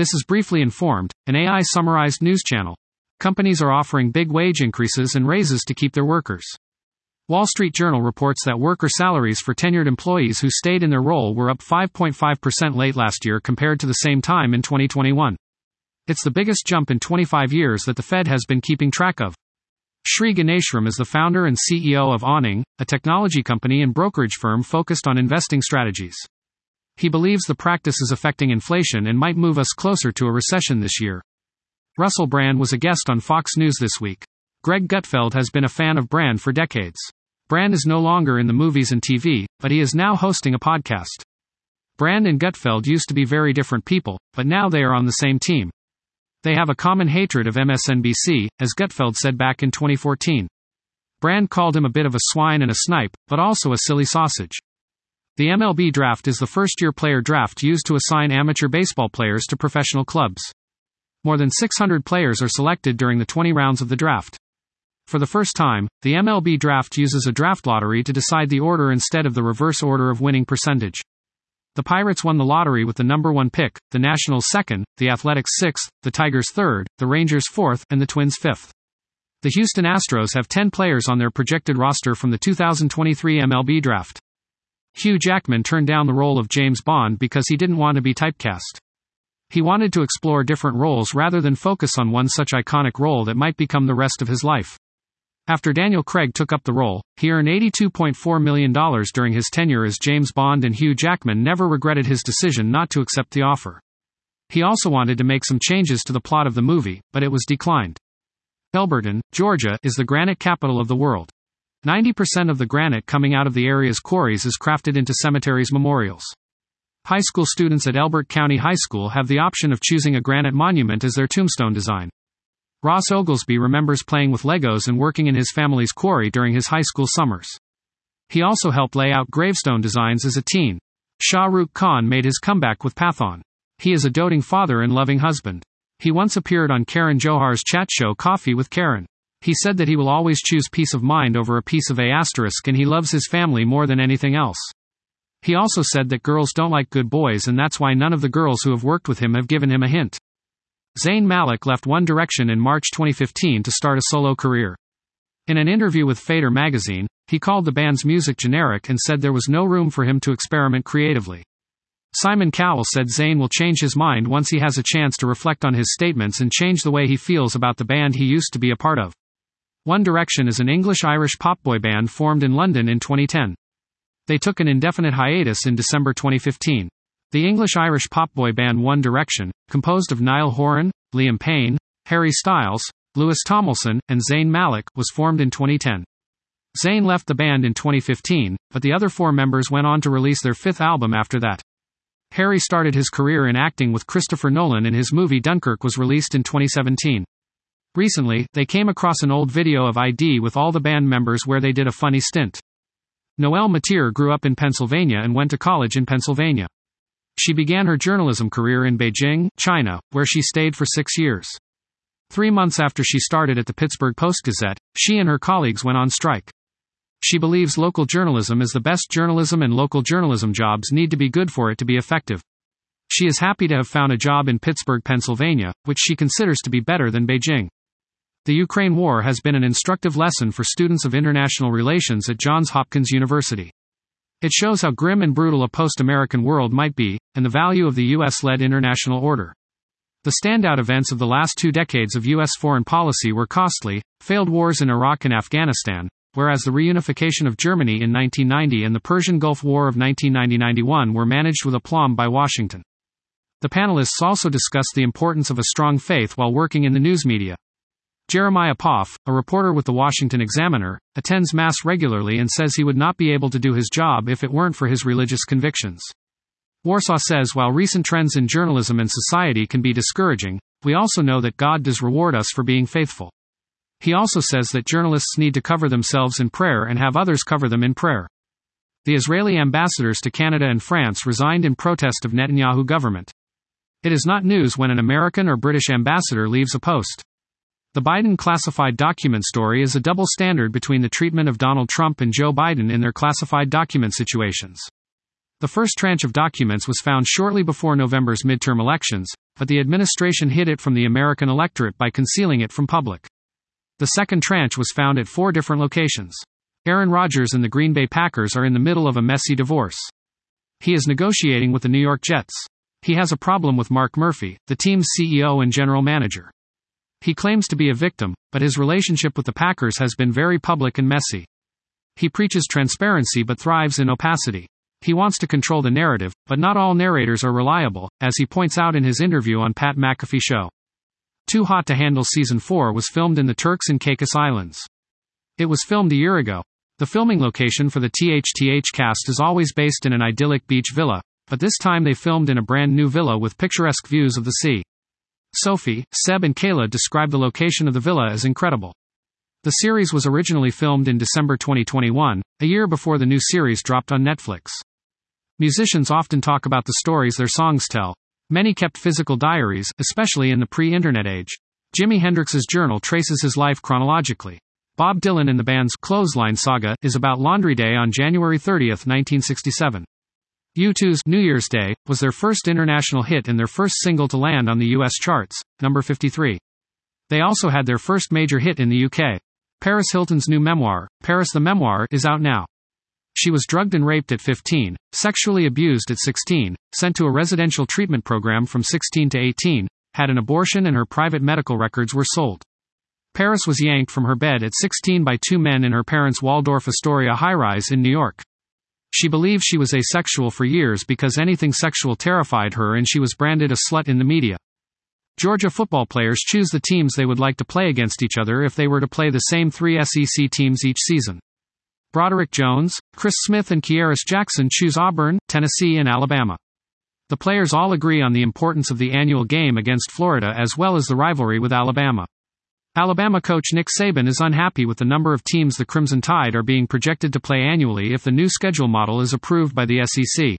This is Briefly Informed, an AI summarized news channel. Companies are offering big wage increases and raises to keep their workers. Wall Street Journal reports that worker salaries for tenured employees who stayed in their role were up 5.5% late last year compared to the same time in 2021. It's the biggest jump in 25 years that the Fed has been keeping track of. Sri Ganeshram is the founder and CEO of Awning, a technology company and brokerage firm focused on investing strategies. He believes the practice is affecting inflation and might move us closer to a recession this year. Russell Brand was a guest on Fox News this week. Greg Gutfeld has been a fan of Brand for decades. Brand is no longer in the movies and TV, but he is now hosting a podcast. Brand and Gutfeld used to be very different people, but now they are on the same team. They have a common hatred of MSNBC, as Gutfeld said back in 2014. Brand called him a bit of a swine and a snipe, but also a silly sausage. The MLB draft is the first year player draft used to assign amateur baseball players to professional clubs. More than 600 players are selected during the 20 rounds of the draft. For the first time, the MLB draft uses a draft lottery to decide the order instead of the reverse order of winning percentage. The Pirates won the lottery with the number one pick, the Nationals second, the Athletics sixth, the Tigers third, the Rangers fourth, and the Twins fifth. The Houston Astros have 10 players on their projected roster from the 2023 MLB draft. Hugh Jackman turned down the role of James Bond because he didn't want to be typecast. He wanted to explore different roles rather than focus on one such iconic role that might become the rest of his life. After Daniel Craig took up the role, he earned $82.4 million during his tenure as James Bond, and Hugh Jackman never regretted his decision not to accept the offer. He also wanted to make some changes to the plot of the movie, but it was declined. Elberton, Georgia, is the granite capital of the world. 90% of the granite coming out of the area's quarries is crafted into cemeteries memorials. High school students at Elbert County High School have the option of choosing a granite monument as their tombstone design. Ross Oglesby remembers playing with Legos and working in his family's quarry during his high school summers. He also helped lay out gravestone designs as a teen. Shah Rukh Khan made his comeback with Pathaan. He is a doting father and loving husband. He once appeared on Karan Johar's chat show Coffee with Karan. He said that he will always choose peace of mind over a piece of A asterisk and he loves his family more than anything else. He also said that girls don't like good boys and that's why none of the girls who have worked with him have given him a hint. Zayn Malik left One Direction in March 2015 to start a solo career. In an interview with Fader magazine, he called the band's music generic and said there was no room for him to experiment creatively. Simon Cowell said Zayn will change his mind once he has a chance to reflect on his statements and change the way he feels about the band he used to be a part of. One Direction is an English Irish pop boy band formed in London in 2010. They took an indefinite hiatus in December 2015. The English-Irish pop boy band One Direction, composed of Niall Horan, Liam Payne, Harry Styles, Louis Tomlinson, and Zayn Malik, was formed in 2010. Zayn left the band in 2015, but the other four members went on to release their fifth album after that. Harry started his career in acting with Christopher Nolan and his movie Dunkirk was released in 2017. Recently, they came across an old video of ID with all the band members where they did a funny stint. Noelle Mateer grew up in Pennsylvania and went to college in Pennsylvania. She began her journalism career in Beijing, China, where she stayed for six years. Three months after she started at the Pittsburgh Post Gazette, she and her colleagues went on strike. She believes local journalism is the best journalism and local journalism jobs need to be good for it to be effective. She is happy to have found a job in Pittsburgh, Pennsylvania, which she considers to be better than Beijing. The Ukraine war has been an instructive lesson for students of international relations at Johns Hopkins University. It shows how grim and brutal a post American world might be, and the value of the U.S. led international order. The standout events of the last two decades of U.S. foreign policy were costly, failed wars in Iraq and Afghanistan, whereas the reunification of Germany in 1990 and the Persian Gulf War of 1990 91 were managed with aplomb by Washington. The panelists also discussed the importance of a strong faith while working in the news media. Jeremiah Poff, a reporter with the Washington Examiner, attends Mass regularly and says he would not be able to do his job if it weren't for his religious convictions. Warsaw says while recent trends in journalism and society can be discouraging, we also know that God does reward us for being faithful. He also says that journalists need to cover themselves in prayer and have others cover them in prayer. The Israeli ambassadors to Canada and France resigned in protest of Netanyahu government. It is not news when an American or British ambassador leaves a post. The Biden classified document story is a double standard between the treatment of Donald Trump and Joe Biden in their classified document situations. The first tranche of documents was found shortly before November's midterm elections, but the administration hid it from the American electorate by concealing it from public. The second tranche was found at four different locations. Aaron Rodgers and the Green Bay Packers are in the middle of a messy divorce. He is negotiating with the New York Jets. He has a problem with Mark Murphy, the team's CEO and general manager. He claims to be a victim, but his relationship with the Packers has been very public and messy. He preaches transparency but thrives in opacity. He wants to control the narrative, but not all narrators are reliable, as he points out in his interview on Pat McAfee Show. Too Hot to Handle Season 4 was filmed in the Turks and Caicos Islands. It was filmed a year ago. The filming location for the THTH cast is always based in an idyllic beach villa, but this time they filmed in a brand new villa with picturesque views of the sea. Sophie, Seb, and Kayla describe the location of the villa as incredible. The series was originally filmed in December 2021, a year before the new series dropped on Netflix. Musicians often talk about the stories their songs tell. Many kept physical diaries, especially in the pre internet age. Jimi Hendrix's journal traces his life chronologically. Bob Dylan and the band's Clothesline Saga is about Laundry Day on January 30, 1967. U2's New Year's Day was their first international hit and their first single to land on the US charts, number 53. They also had their first major hit in the UK. Paris Hilton's new memoir, Paris the Memoir, is out now. She was drugged and raped at 15, sexually abused at 16, sent to a residential treatment program from 16 to 18, had an abortion and her private medical records were sold. Paris was yanked from her bed at 16 by two men in her parents' Waldorf Astoria high rise in New York. She believed she was asexual for years because anything sexual terrified her and she was branded a slut in the media. Georgia football players choose the teams they would like to play against each other if they were to play the same three SEC teams each season. Broderick Jones, Chris Smith, and Kearis Jackson choose Auburn, Tennessee, and Alabama. The players all agree on the importance of the annual game against Florida as well as the rivalry with Alabama. Alabama coach Nick Saban is unhappy with the number of teams the Crimson Tide are being projected to play annually if the new schedule model is approved by the SEC.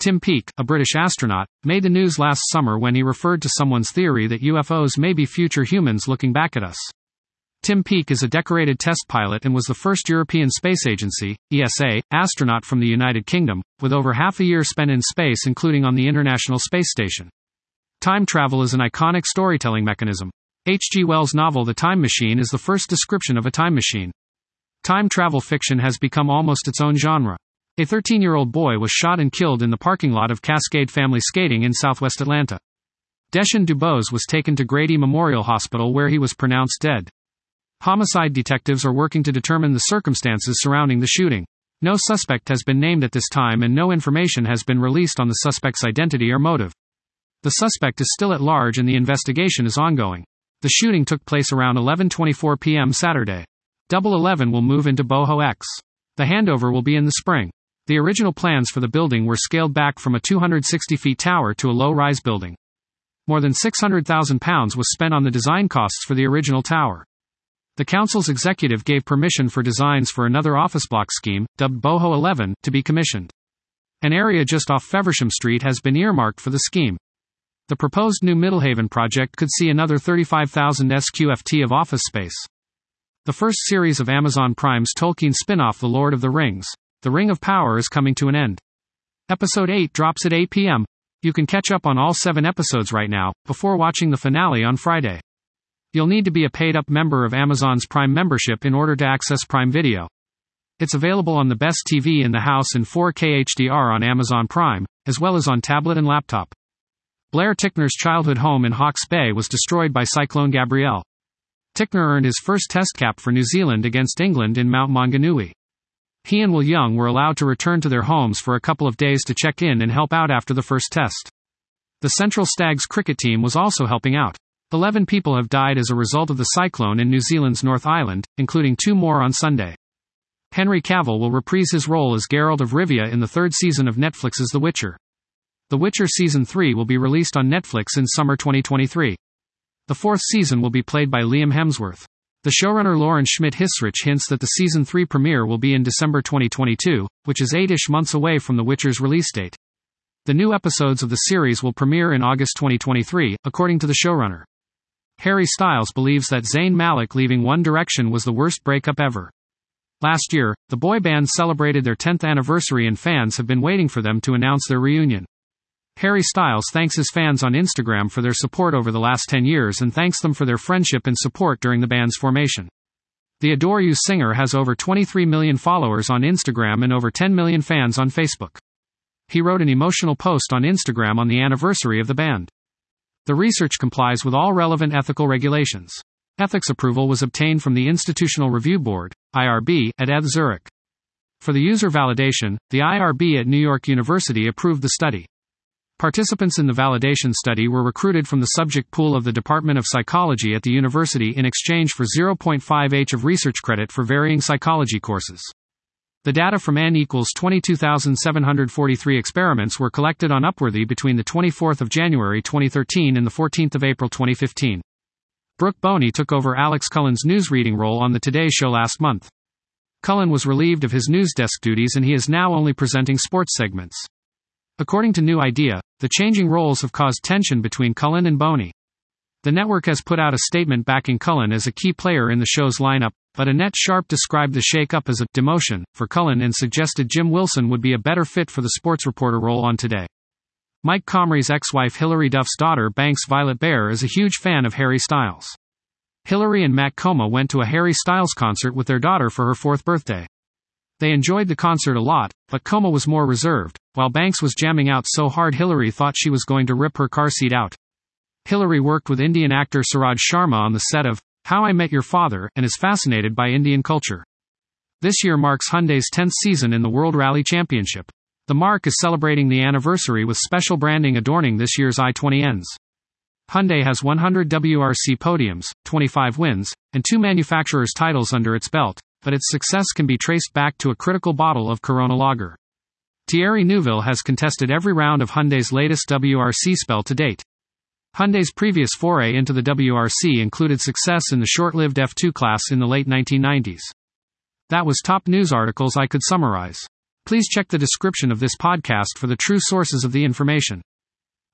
Tim Peake, a British astronaut, made the news last summer when he referred to someone's theory that UFOs may be future humans looking back at us. Tim Peake is a decorated test pilot and was the first European Space Agency, ESA, astronaut from the United Kingdom, with over half a year spent in space including on the International Space Station. Time travel is an iconic storytelling mechanism, H.G. Wells' novel The Time Machine is the first description of a time machine. Time travel fiction has become almost its own genre. A 13 year old boy was shot and killed in the parking lot of Cascade Family Skating in southwest Atlanta. Deshaun Dubose was taken to Grady Memorial Hospital where he was pronounced dead. Homicide detectives are working to determine the circumstances surrounding the shooting. No suspect has been named at this time and no information has been released on the suspect's identity or motive. The suspect is still at large and the investigation is ongoing. The shooting took place around 11:24 p.m. Saturday. Double 11 will move into Boho X. The handover will be in the spring. The original plans for the building were scaled back from a 260 feet tower to a low-rise building. More than 600,000 pounds was spent on the design costs for the original tower. The council's executive gave permission for designs for another office block scheme, dubbed Boho 11, to be commissioned. An area just off Feversham Street has been earmarked for the scheme. The proposed new Middlehaven project could see another 35,000 SQFT of office space. The first series of Amazon Prime's Tolkien spin off The Lord of the Rings, The Ring of Power, is coming to an end. Episode 8 drops at 8 p.m. You can catch up on all seven episodes right now, before watching the finale on Friday. You'll need to be a paid up member of Amazon's Prime membership in order to access Prime Video. It's available on the best TV in the house in 4K HDR on Amazon Prime, as well as on tablet and laptop. Blair Tickner's childhood home in Hawke's Bay was destroyed by Cyclone Gabrielle. Tickner earned his first test cap for New Zealand against England in Mount Maunganui. He and Will Young were allowed to return to their homes for a couple of days to check in and help out after the first test. The Central Stags cricket team was also helping out. Eleven people have died as a result of the cyclone in New Zealand's North Island, including two more on Sunday. Henry Cavill will reprise his role as Geralt of Rivia in the third season of Netflix's The Witcher. The Witcher Season 3 will be released on Netflix in summer 2023. The fourth season will be played by Liam Hemsworth. The showrunner Lauren Schmidt Hissrich hints that the season 3 premiere will be in December 2022, which is eight ish months away from The Witcher's release date. The new episodes of the series will premiere in August 2023, according to the showrunner. Harry Styles believes that Zayn Malik leaving One Direction was the worst breakup ever. Last year, the boy band celebrated their 10th anniversary and fans have been waiting for them to announce their reunion. Harry Styles thanks his fans on Instagram for their support over the last 10 years and thanks them for their friendship and support during the band's formation. The Adore You singer has over 23 million followers on Instagram and over 10 million fans on Facebook. He wrote an emotional post on Instagram on the anniversary of the band. The research complies with all relevant ethical regulations. Ethics approval was obtained from the Institutional Review Board, IRB, at ETH Zurich. For the user validation, the IRB at New York University approved the study. Participants in the validation study were recruited from the subject pool of the Department of Psychology at the university in exchange for 0.5h of research credit for varying psychology courses. The data from n equals 22,743 experiments were collected on Upworthy between the 24th of January 2013 and the 14th of April 2015. Brooke Boney took over Alex Cullen's newsreading role on the Today Show last month. Cullen was relieved of his news desk duties and he is now only presenting sports segments. According to New Idea, the changing roles have caused tension between Cullen and Boney. The network has put out a statement backing Cullen as a key player in the show's lineup, but Annette Sharp described the shake-up as a demotion for Cullen and suggested Jim Wilson would be a better fit for the sports reporter role on Today. Mike Comrie's ex-wife Hilary Duff's daughter Banks Violet Bair is a huge fan of Harry Styles. Hilary and Matt Koma went to a Harry Styles concert with their daughter for her fourth birthday. They enjoyed the concert a lot, but Koma was more reserved, while Banks was jamming out so hard Hilary thought she was going to rip her car seat out. Hilary worked with Indian actor Suraj Sharma on the set of How I Met Your Father and is fascinated by Indian culture. This year marks Hyundai's 10th season in the World Rally Championship. The mark is celebrating the anniversary with special branding adorning this year's i20Ns. Hyundai has 100 WRC podiums, 25 wins, and two manufacturers' titles under its belt, but its success can be traced back to a critical bottle of Corona Lager. Thierry Neuville has contested every round of Hyundai's latest WRC spell to date. Hyundai's previous foray into the WRC included success in the short-lived F2 class in the late 1990s. That was top news articles I could summarize. Please check the description of this podcast for the true sources of the information.